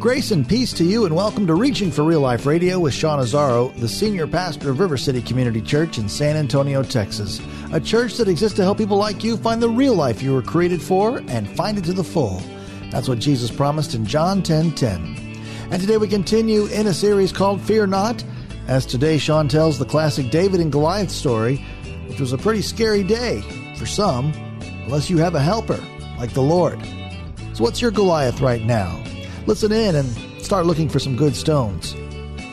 Grace and peace to you, and welcome to Reaching for Real Life Radio with Sean Azzaro, the senior pastor of River City Community Church in San Antonio, Texas. A church that exists to help people like you find the real life you were created for and find it to the full. That's what Jesus promised in John 10 10. And today we continue in a series called Fear Not, as today Sean tells the classic David and Goliath story, which was a pretty scary day for some, unless you have a helper like the Lord. So, what's your Goliath right now? Listen in and start looking for some good stones.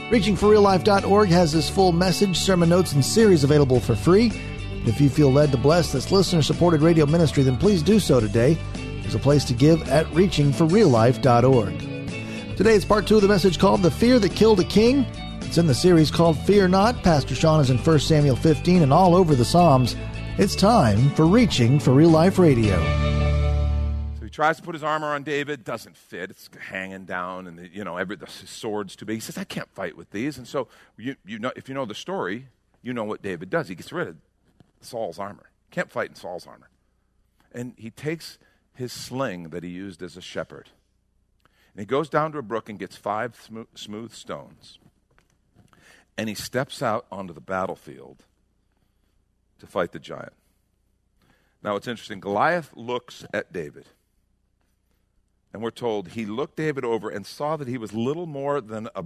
ReachingForRealLife.org has this full message, sermon notes, and series available for free. If you feel led to bless this listener supported radio ministry, then please do so today. There's a place to give at reachingforreallife.org. Today is part two of the message called The Fear That Killed a King. It's in the series called Fear Not. Pastor Sean is in 1 Samuel 15 and all over the Psalms. It's time for Reaching for Real Life Radio tries to put his armor on David, doesn't fit. It's hanging down, and the, you know, every, the sword's too big. He says, "I can't fight with these." And so, you, you know, if you know the story, you know what David does. He gets rid of Saul's armor. Can't fight in Saul's armor, and he takes his sling that he used as a shepherd, and he goes down to a brook and gets five smooth, smooth stones, and he steps out onto the battlefield to fight the giant. Now, it's interesting. Goliath looks at David and we're told he looked David over and saw that he was little more than a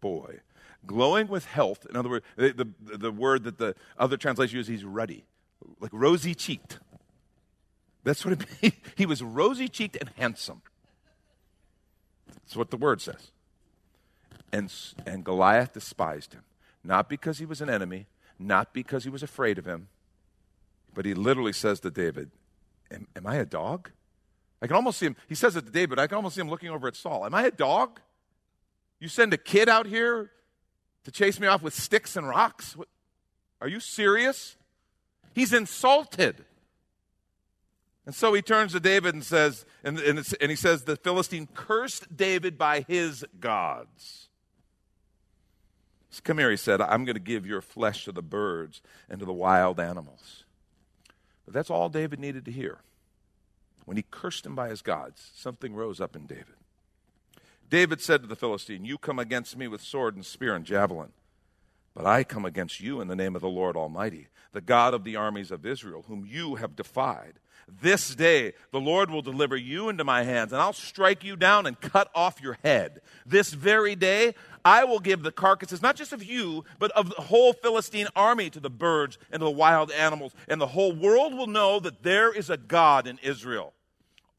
boy, glowing with health. In other words, the, the, the word that the other translation uses, he's ruddy, like rosy cheeked. That's what it means. He was rosy cheeked and handsome. That's what the word says. And, and Goliath despised him, not because he was an enemy, not because he was afraid of him, but he literally says to David, Am, am I a dog? I can almost see him, he says it to David, I can almost see him looking over at Saul. Am I a dog? You send a kid out here to chase me off with sticks and rocks? What, are you serious? He's insulted. And so he turns to David and says, and, and, and, he says, the Philistine cursed David by his gods. Come here, he said, I'm going to give your flesh to the birds and to the wild animals. But that's all David needed to hear. When he cursed him by his gods, something rose up in David. David said to the Philistine, You come against me with sword and spear and javelin. But I come against you in the name of the Lord Almighty, the God of the armies of Israel, whom you have defied. This day the Lord will deliver you into my hands, and I'll strike you down and cut off your head. This very day I will give the carcasses, not just of you, but of the whole Philistine army to the birds and to the wild animals, and the whole world will know that there is a God in Israel.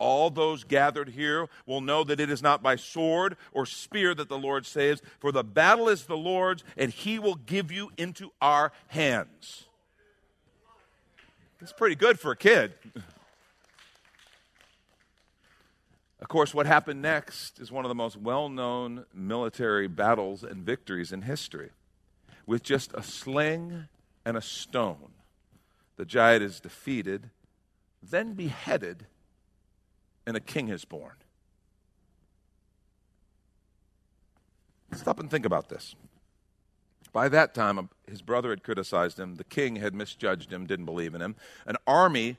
All those gathered here will know that it is not by sword or spear that the Lord saves, for the battle is the Lord's, and he will give you into our hands. It's pretty good for a kid. Of course, what happened next is one of the most well known military battles and victories in history. With just a sling and a stone, the giant is defeated, then beheaded, and a king is born. Stop and think about this. By that time, his brother had criticized him. The king had misjudged him, didn't believe in him. An army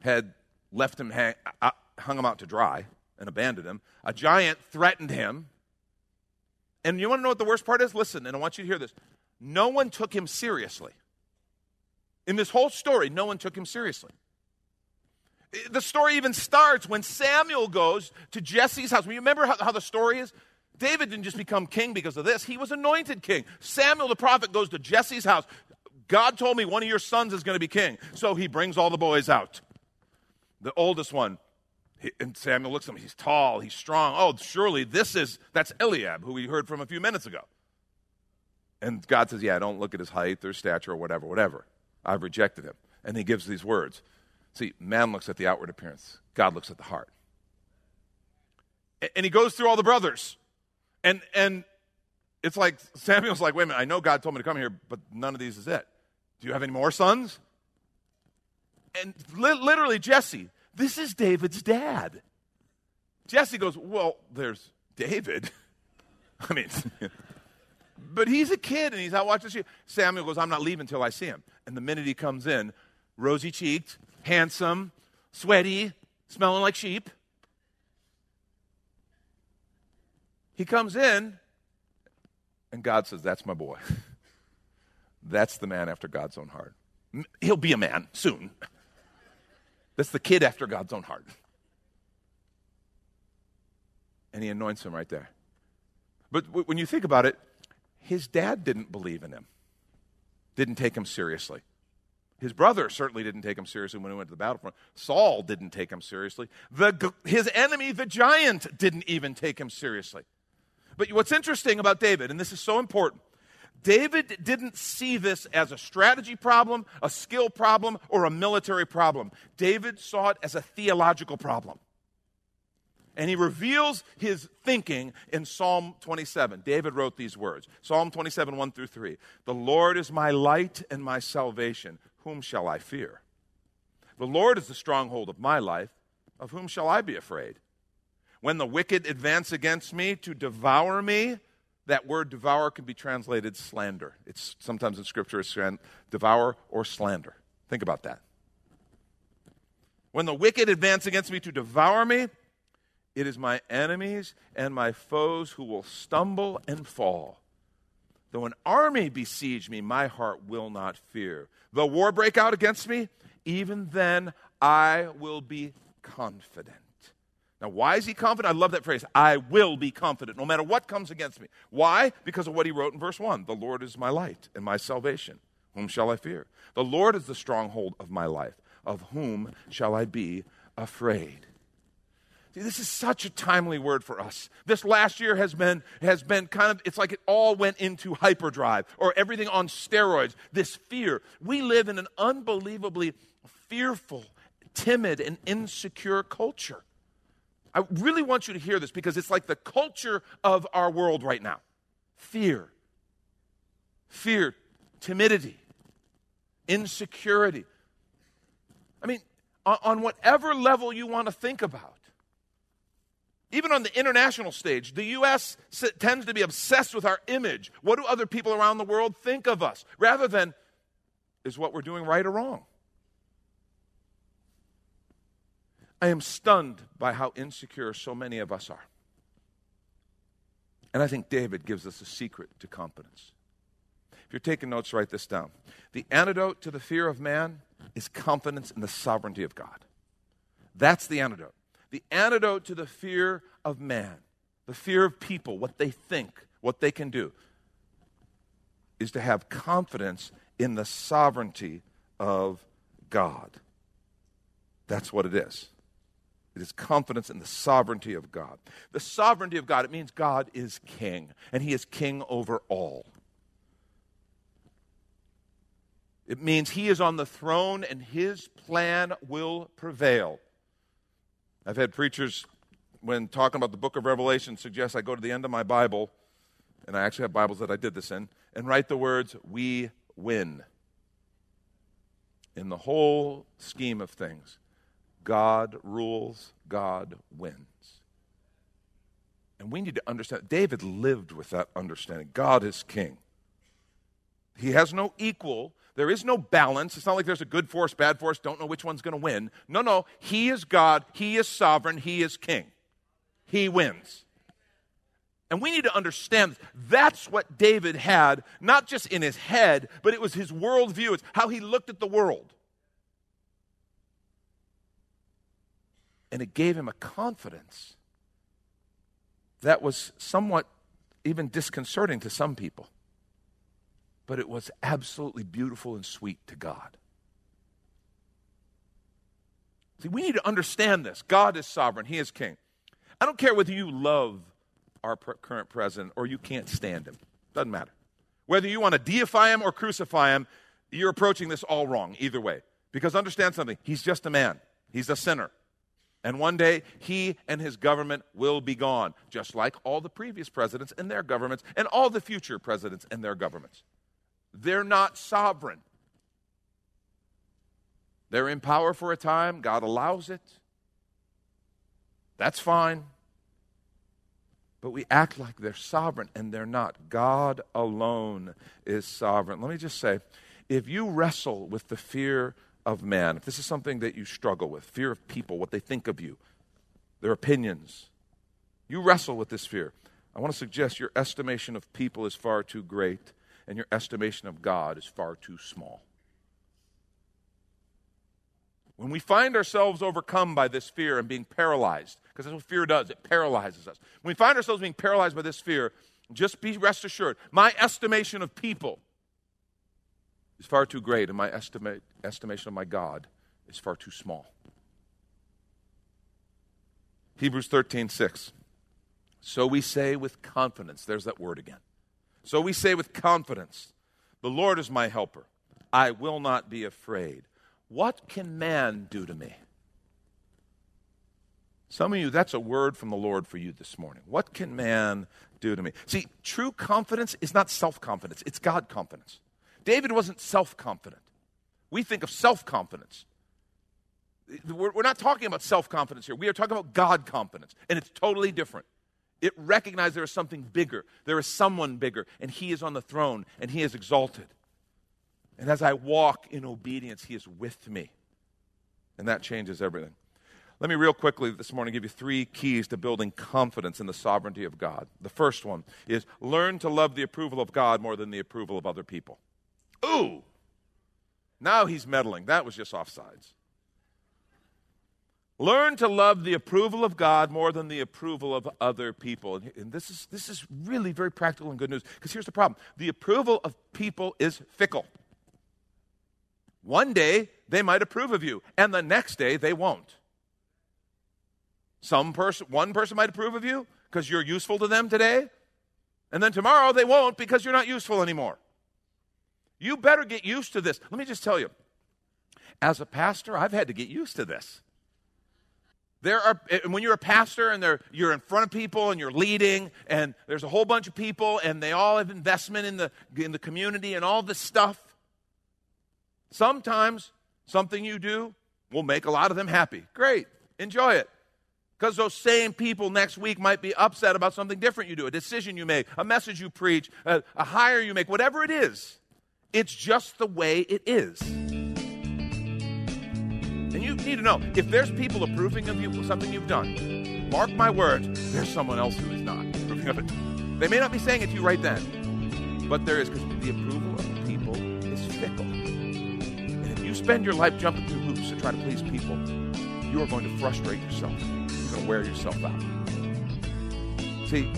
had left him hang, uh, hung him out to dry and abandoned him. A giant threatened him. And you want to know what the worst part is? Listen, and I want you to hear this. No one took him seriously. In this whole story, no one took him seriously. The story even starts when Samuel goes to Jesse's house. Remember how, how the story is? David didn't just become king because of this, he was anointed king. Samuel the prophet goes to Jesse's house. God told me one of your sons is going to be king. So he brings all the boys out. The oldest one, and Samuel looks at him. He's tall. He's strong. Oh, surely this is that's Eliab, who we heard from a few minutes ago. And God says, "Yeah, I don't look at his height or stature or whatever, whatever. I've rejected him." And he gives these words: See, man looks at the outward appearance, God looks at the heart. And he goes through all the brothers. And, and it's like Samuel's like, wait a minute, I know God told me to come here, but none of these is it. Do you have any more sons? And li- literally, Jesse, this is David's dad. Jesse goes, Well, there's David. I mean, but he's a kid and he's out watching sheep. Samuel goes, I'm not leaving until I see him. And the minute he comes in, rosy cheeked, handsome, sweaty, smelling like sheep, he comes in and God says, That's my boy. That's the man after God's own heart. He'll be a man soon. That's the kid after God's own heart. And he anoints him right there. But when you think about it, his dad didn't believe in him, didn't take him seriously. His brother certainly didn't take him seriously when he went to the battlefront. Saul didn't take him seriously. The, his enemy, the giant, didn't even take him seriously. But what's interesting about David, and this is so important, David didn't see this as a strategy problem, a skill problem, or a military problem. David saw it as a theological problem. And he reveals his thinking in Psalm 27. David wrote these words Psalm 27, 1 through 3. The Lord is my light and my salvation. Whom shall I fear? The Lord is the stronghold of my life. Of whom shall I be afraid? When the wicked advance against me to devour me, that word devour can be translated slander. It's sometimes in Scripture it's devour or slander. Think about that. When the wicked advance against me to devour me, it is my enemies and my foes who will stumble and fall. Though an army besiege me, my heart will not fear. Though war break out against me, even then I will be confident. Now, why is he confident? I love that phrase. I will be confident no matter what comes against me. Why? Because of what he wrote in verse 1 The Lord is my light and my salvation. Whom shall I fear? The Lord is the stronghold of my life. Of whom shall I be afraid? See, this is such a timely word for us. This last year has been, has been kind of, it's like it all went into hyperdrive or everything on steroids. This fear. We live in an unbelievably fearful, timid, and insecure culture. I really want you to hear this because it's like the culture of our world right now fear, fear, timidity, insecurity. I mean, on, whatever level you want to think about. Even on the international stage, the U.S. tends to be obsessed with our image. What do other people around the world think of us? Rather than, is what we're doing right or wrong? I am stunned by how insecure so many of us are. And I think David gives us a secret to confidence. If you're taking notes, write this down. The antidote to the fear of man is confidence in the sovereignty of God. That's the antidote. The antidote to the fear of man, the fear of people, what they think, what they can do, is to have confidence in the sovereignty of God. That's what it is. It is confidence in the sovereignty of God. The sovereignty of God, it means God is king, and he is king over all. It means he is on the throne and his plan will prevail. I've had preachers, when talking about the book of Revelation, suggest I go to the end of my Bible, and I actually have Bibles that I did this in, and write the words, We win. In the whole scheme of things, God rules, God wins. And we need to understand, David lived with that understanding. God is king. He has no equal. There is no balance. It's not like there's a good force, bad force, don't know which one's going to win. No, no. He is God. He is sovereign. He is king. He wins. And we need to understand that's what David had, not just in his head, but it was his worldview. It's how he looked at the world. And it gave him a confidence that was somewhat even disconcerting to some people. But it was absolutely beautiful and sweet to God. See, we need to understand this. God is sovereign, He is king. I don't care whether you love our current president or you can't stand him. Doesn't matter. Whether you want to deify him or crucify him, you're approaching this all wrong, either way Because understand something, he's just a man, he's a sinner. And one day, he and his government will be gone, just like all the previous presidents and their governments, and all the future presidents and their governments. They're not sovereign. They're in power for a time, God allows it. That's fine. But we act like they're sovereign, and they're not. God alone is sovereign. Let me just say if you wrestle with the fear of man, if this is something that you struggle with, fear of people, what they think of you, their opinions, you wrestle with this fear. I want to suggest your estimation of people is far too great and your estimation of God is far too small. When we find ourselves overcome by this fear and being paralyzed, because that's what fear does, it paralyzes us. When we find ourselves being paralyzed by this fear, just be rest assured, my estimation of people is far too great, and my estimate, estimation of my God is far too small. Hebrews 13, 6. So we say with confidence, there's that word again. So we say with confidence, The Lord is my helper. I will not be afraid. What can man do to me? Some of you, that's a word from the Lord for you this morning. What can man do to me? See, true confidence is not self confidence, it's God confidence. David wasn't self confident. We think of self confidence. We're not talking about self confidence here. We are talking about God confidence, and it's totally different. It recognizes there is something bigger, there is someone bigger, and He is on the throne, and He is exalted. And as I walk in obedience, He is with me. And that changes everything. Let me, real quickly, this morning, give you three keys to building confidence in the sovereignty of God. The first one is learn to love the approval of God more than the approval of other people. Ooh! Now he's meddling. That was just offsides. Learn to love the approval of God more than the approval of other people. And, this, is, this is really very practical and good news because here's the problem the approval of people is fickle. One day they might approve of you, and the next day they won't. Some person, one person might approve of you because you're useful to them today, and then tomorrow they won't because you're not useful anymore. You better get used to this. Let me just tell you, as a pastor, I've had to get used to this. There are eh, when you're a pastor and you're in front of people and you're leading and there's a whole bunch of people and they all have investment in the in the community and all this stuff. Sometimes something you do will make a lot of them happy. Great. Enjoy it. Because those same people next week might be upset about something different you do, a decision you make, a message you preach, a, a hire you make, whatever it is. It's just the way it is. And you need to know if there's people approving of you for something you've done, mark my words, there's someone else who is not approving of it. They may not be saying it to you right then, but there is because the approval of people is fickle. And if you spend your life jumping through hoops to try to please people, you are going to frustrate yourself. You're going to wear yourself out. See,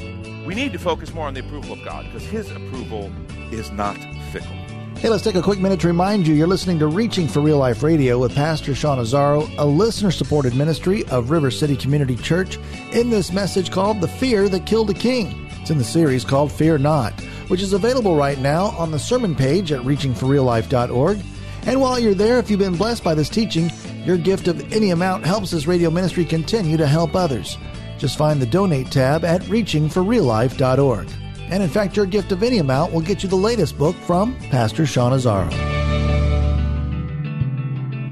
we need to focus more on the approval of God because His approval is not fickle. Hey, let's take a quick minute to remind you you're listening to Reaching for Real Life Radio with Pastor Sean Azzaro, a listener supported ministry of River City Community Church, in this message called The Fear That Killed a King. It's in the series called Fear Not, which is available right now on the sermon page at reachingforreallife.org. And while you're there, if you've been blessed by this teaching, your gift of any amount helps this radio ministry continue to help others. Just find the donate tab at reachingforreallife.org. And in fact, your gift of any amount will get you the latest book from Pastor Sean Azzaro.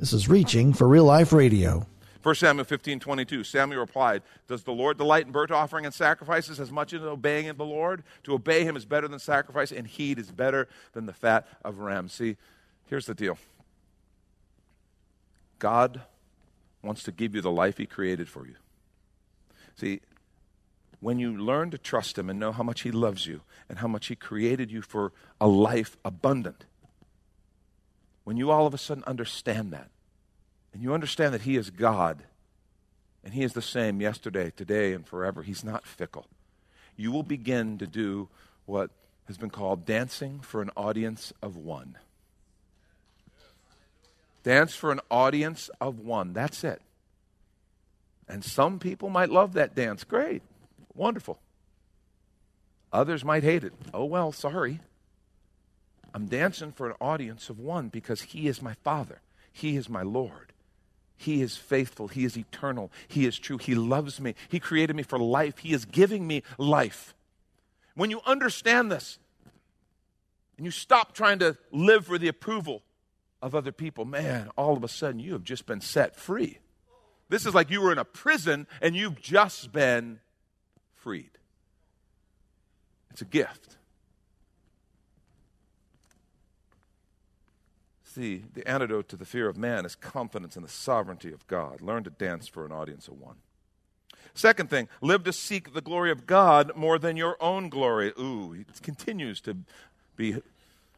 This is Reaching for Real Life Radio. 1 Samuel 15, 22. Samuel replied, Does the Lord delight in burnt offering and sacrifices as much as in obeying the Lord? To obey him is better than sacrifice, and heed is better than the fat of rams. See, here's the deal God wants to give you the life he created for you. See, when you learn to trust him and know how much he loves you and how much he created you for a life abundant, when you all of a sudden understand that, and you understand that He is God, and He is the same yesterday, today, and forever, He's not fickle, you will begin to do what has been called dancing for an audience of one. Dance for an audience of one. That's it. And some people might love that dance. Great. Wonderful. Others might hate it. Oh, well, sorry. I'm dancing for an audience of one because He is my Father, He is my Lord. He is faithful. He is eternal. He is true. He loves me. He created me for life. He is giving me life. When you understand this and you stop trying to live for the approval of other people, man, all of a sudden you have just been set free. This is like you were in a prison and you've just been freed. It's a gift. See, the antidote to the fear of man is confidence in the sovereignty of God. Learn to dance for an audience of one. Second thing, live to seek the glory of God more than your own glory. Ooh, it continues to be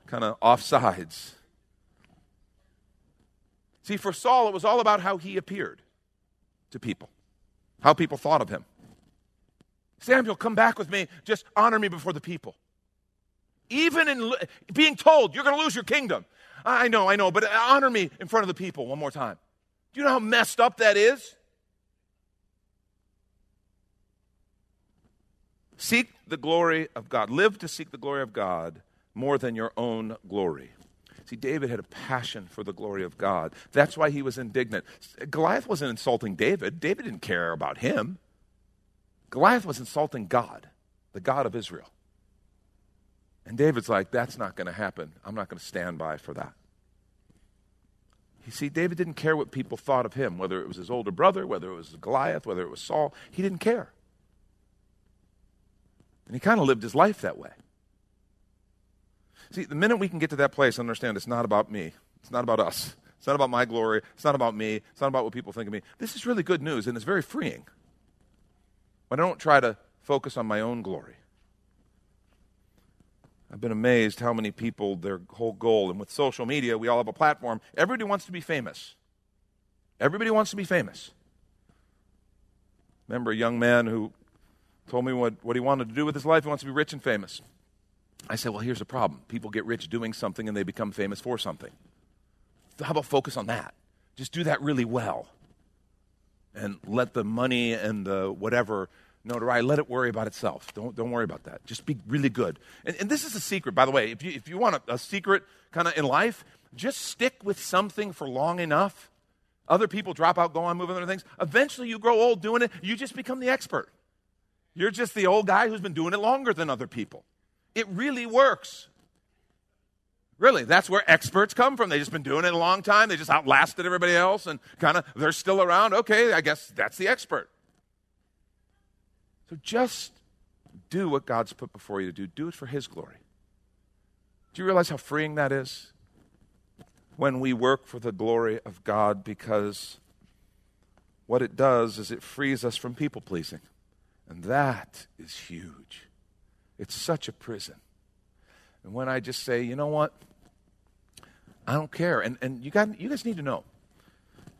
kind of offsides. See, for Saul, it was all about how he appeared to people, how people thought of him. Samuel, come back with me. Just honor me before the people. Even in being told you're going to lose your kingdom, I know, I know, but honor me in front of the people one more time. Do you know how messed up that is? Seek the glory of God. Live to seek the glory of God more than your own glory. See, David had a passion for the glory of God. That's why he was indignant. Goliath wasn't insulting David, David didn't care about him. Goliath was insulting God, the God of Israel. And David's like, that's not going to happen. I'm not going to stand by for that. You see, David didn't care what people thought of him, whether it was his older brother, whether it was Goliath, whether it was Saul. He didn't care. And he kind of lived his life that way. See, the minute we can get to that place, understand it's not about me. It's not about us. It's not about my glory. It's not about me. It's not about what people think of me. This is really good news, and it's very freeing. But I don't try to focus on my own glory. I've been amazed how many people, their whole goal, and with social media, we all have a platform. Everybody wants to be famous. Everybody wants to be famous. Remember a young man who told me what, what he wanted to do with his life. He wants to be rich and famous. I said, Well, here's the problem. People get rich doing something and they become famous for something. How about focus on that? Just do that really well. And let the money and the whatever notoriety. Let it worry about itself. Don't, don't worry about that. Just be really good. And, and this is a secret, by the way. If you, if you want a, a secret kind of in life, just stick with something for long enough. Other people drop out, go on, move on other things. Eventually, you grow old doing it. You just become the expert. You're just the old guy who's been doing it longer than other people. It really works. Really, that's where experts come from. They've just been doing it a long time. They just outlasted everybody else and kind of, they're still around. Okay, I guess that's the expert. So just do what God's put before you to do. Do it for His glory. Do you realize how freeing that is? When we work for the glory of God, because what it does is it frees us from people pleasing. And that is huge. It's such a prison. And when I just say, you know what? I don't care. And, and you, got, you guys need to know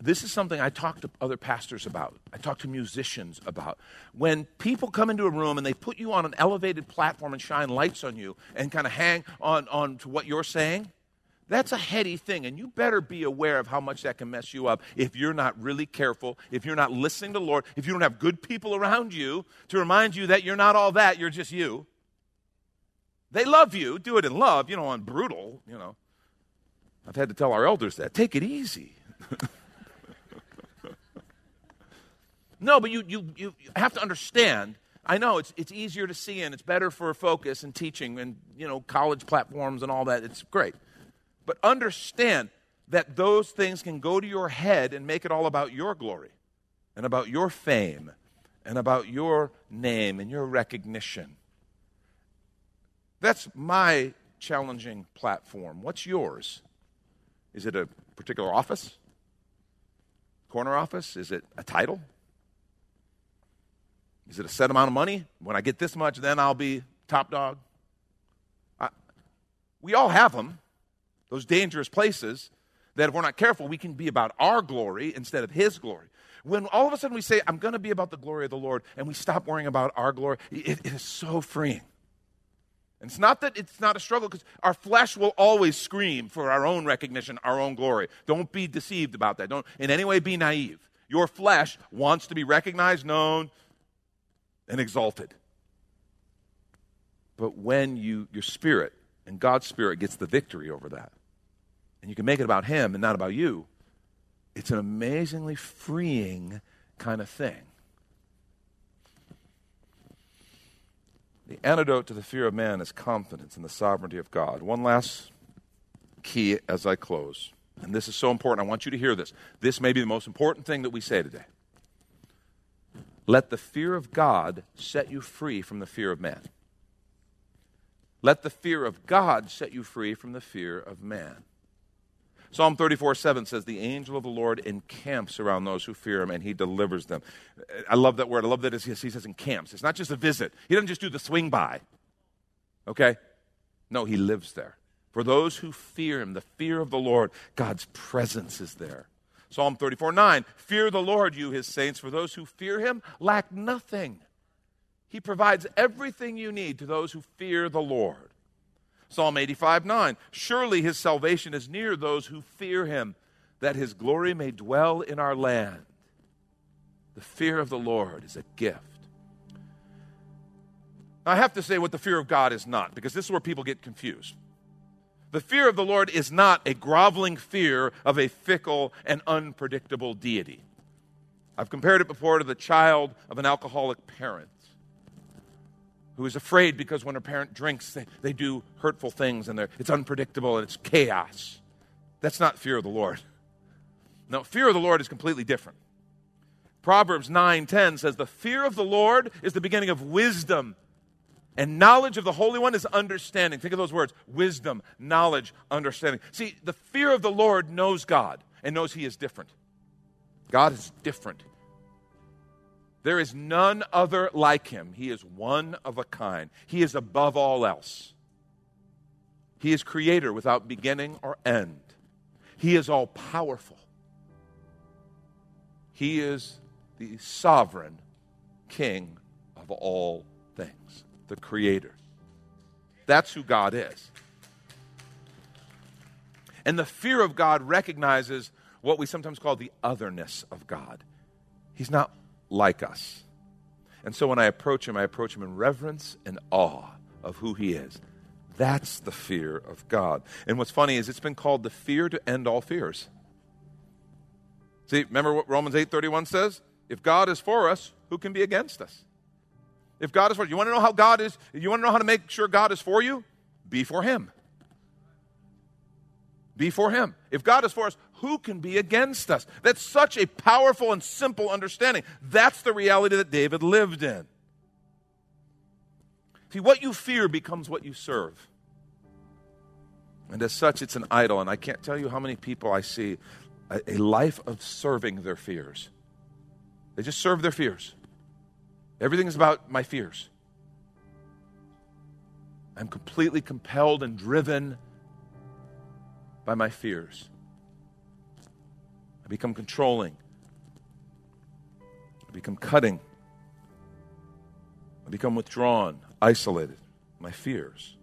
this is something I talk to other pastors about. I talk to musicians about. When people come into a room and they put you on an elevated platform and shine lights on you and kind of hang on, on to what you're saying, that's a heady thing. And you better be aware of how much that can mess you up if you're not really careful, if you're not listening to the Lord, if you don't have good people around you to remind you that you're not all that, you're just you. They love you. Do it in love, you know, on brutal, you know. I've had to tell our elders that. Take it easy. No, but you, you, you have to understand. I know it's, it's easier to see and it's better for focus and teaching and, you know, college platforms and all that. It's great. But understand that those things can go to your head and make it all about your glory and about your fame and about your name and your recognition. That's my challenging platform. What's yours? Is it a particular office? Corner office? Is it a title? Is it a set amount of money? When I get this much, then I'll be top dog? I, we all have them, those dangerous places that if we're not careful, we can be about our glory instead of His glory. When all of a sudden we say, I'm going to be about the glory of the Lord, and we stop worrying about our glory, it, it is so freeing. And it's not that it's not a struggle because our flesh will always scream for our own recognition, our own glory. Don't be deceived about that. Don't in any way be naive. Your flesh wants to be recognized, known, and exalted. But when you your spirit and God's spirit gets the victory over that, and you can make it about him and not about you, it's an amazingly freeing kind of thing. The antidote to the fear of man is confidence in the sovereignty of God. One last key as I close. And this is so important. I want you to hear this. This may be the most important thing that we say today. Let the fear of God set you free from the fear of man. Let the fear of God set you free from the fear of man. Psalm 34 7 says, The angel of the Lord encamps around those who fear him and he delivers them. I love that word. I love that he says encamps. It's not just a visit, he doesn't just do the swing by. Okay? No, he lives there. For those who fear him, the fear of the Lord, God's presence is there. Psalm 34 9, Fear the Lord, you his saints, for those who fear him lack nothing. He provides everything you need to those who fear the Lord. Psalm 85 9. Surely his salvation is near those who fear him, that his glory may dwell in our land. The fear of the Lord is a gift. I have to say what the fear of God is not, because this is where people get confused. The fear of the Lord is not a groveling fear of a fickle and unpredictable deity. I've compared it before to the child of an alcoholic parent who is afraid because when a parent drinks, they, they do hurtful things and it's unpredictable and it's chaos. That's not fear of the Lord. No, fear of the Lord is completely different. Proverbs 9:10 says the fear of the Lord is the beginning of wisdom and knowledge of the Holy One is understanding. Think of those words wisdom, knowledge, understanding. See, the fear of the Lord knows God and knows He is different. God is different. There is none other like him. He is one of a kind. He is above all else. He is creator without beginning or end. He is all powerful. He is the sovereign king of all things, the creator. That's who God is. And the fear of God recognizes what we sometimes call the otherness of God. He's not like us. And so when I approach him, I approach him in reverence and awe of who he is. That's the fear of God. And what's funny is it's been called the fear to end all fears. See, remember what Romans 8:31 says? If God is for us, who can be against us? If God is for you, you want to know how God is, you want to know how to make sure God is for you? Be for him. Be for him. If God is for us, who can be against us? That's such a powerful and simple understanding. That's the reality that David lived in. See, what you fear becomes what you serve. And as such, it's an idol. And I can't tell you how many people I see a, a life of serving their fears. They just serve their fears. Everything is about my fears. I'm completely compelled and driven by my fears I become controlling. I become cutting. I become withdrawn, isolated. My fears.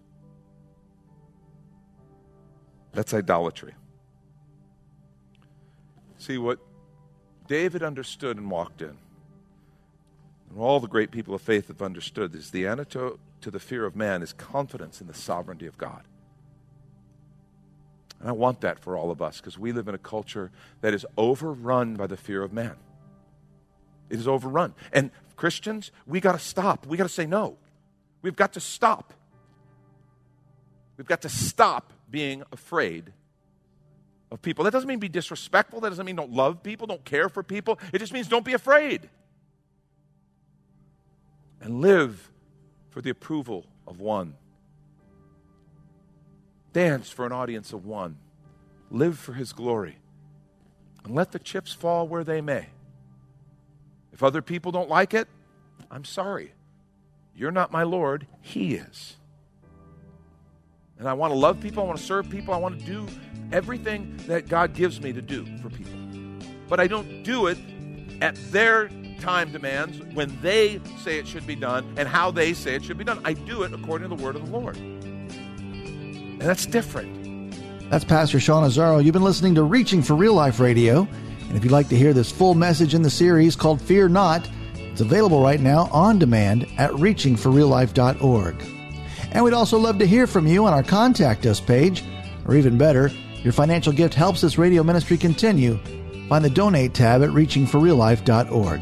That's idolatry. See, what David understood and walked in, and all the great people of faith have understood, is the antidote to the fear of man is confidence in the sovereignty of God. And I want that for all of us because we live in a culture that is overrun by the fear of man. It is overrun. And Christians, we got to stop. We got to say no. We've got to stop. We've got to stop being afraid of people. That doesn't mean be disrespectful. That doesn't mean don't love people, don't care for people. It just means don't be afraid. And live for the approval of one. Dance for an audience of one. Live for his glory. And let the chips fall where they may. If other people don't like it, I'm sorry. You're not my Lord, He is. And I want to love people, I want to serve people, I want to do everything that God gives me to do for people. But I don't do it at their time demands when they say it should be done and how they say it should be done. I do it according to the word of the Lord. And that's different. That's Pastor Sean Azzaro. You've been listening to Reaching for Real Life Radio. And if you'd like to hear this full message in the series called Fear Not, it's available right now on demand at reachingforreallife.org. And we'd also love to hear from you on our Contact Us page, or even better, your financial gift helps this radio ministry continue. Find the Donate tab at reachingforreallife.org.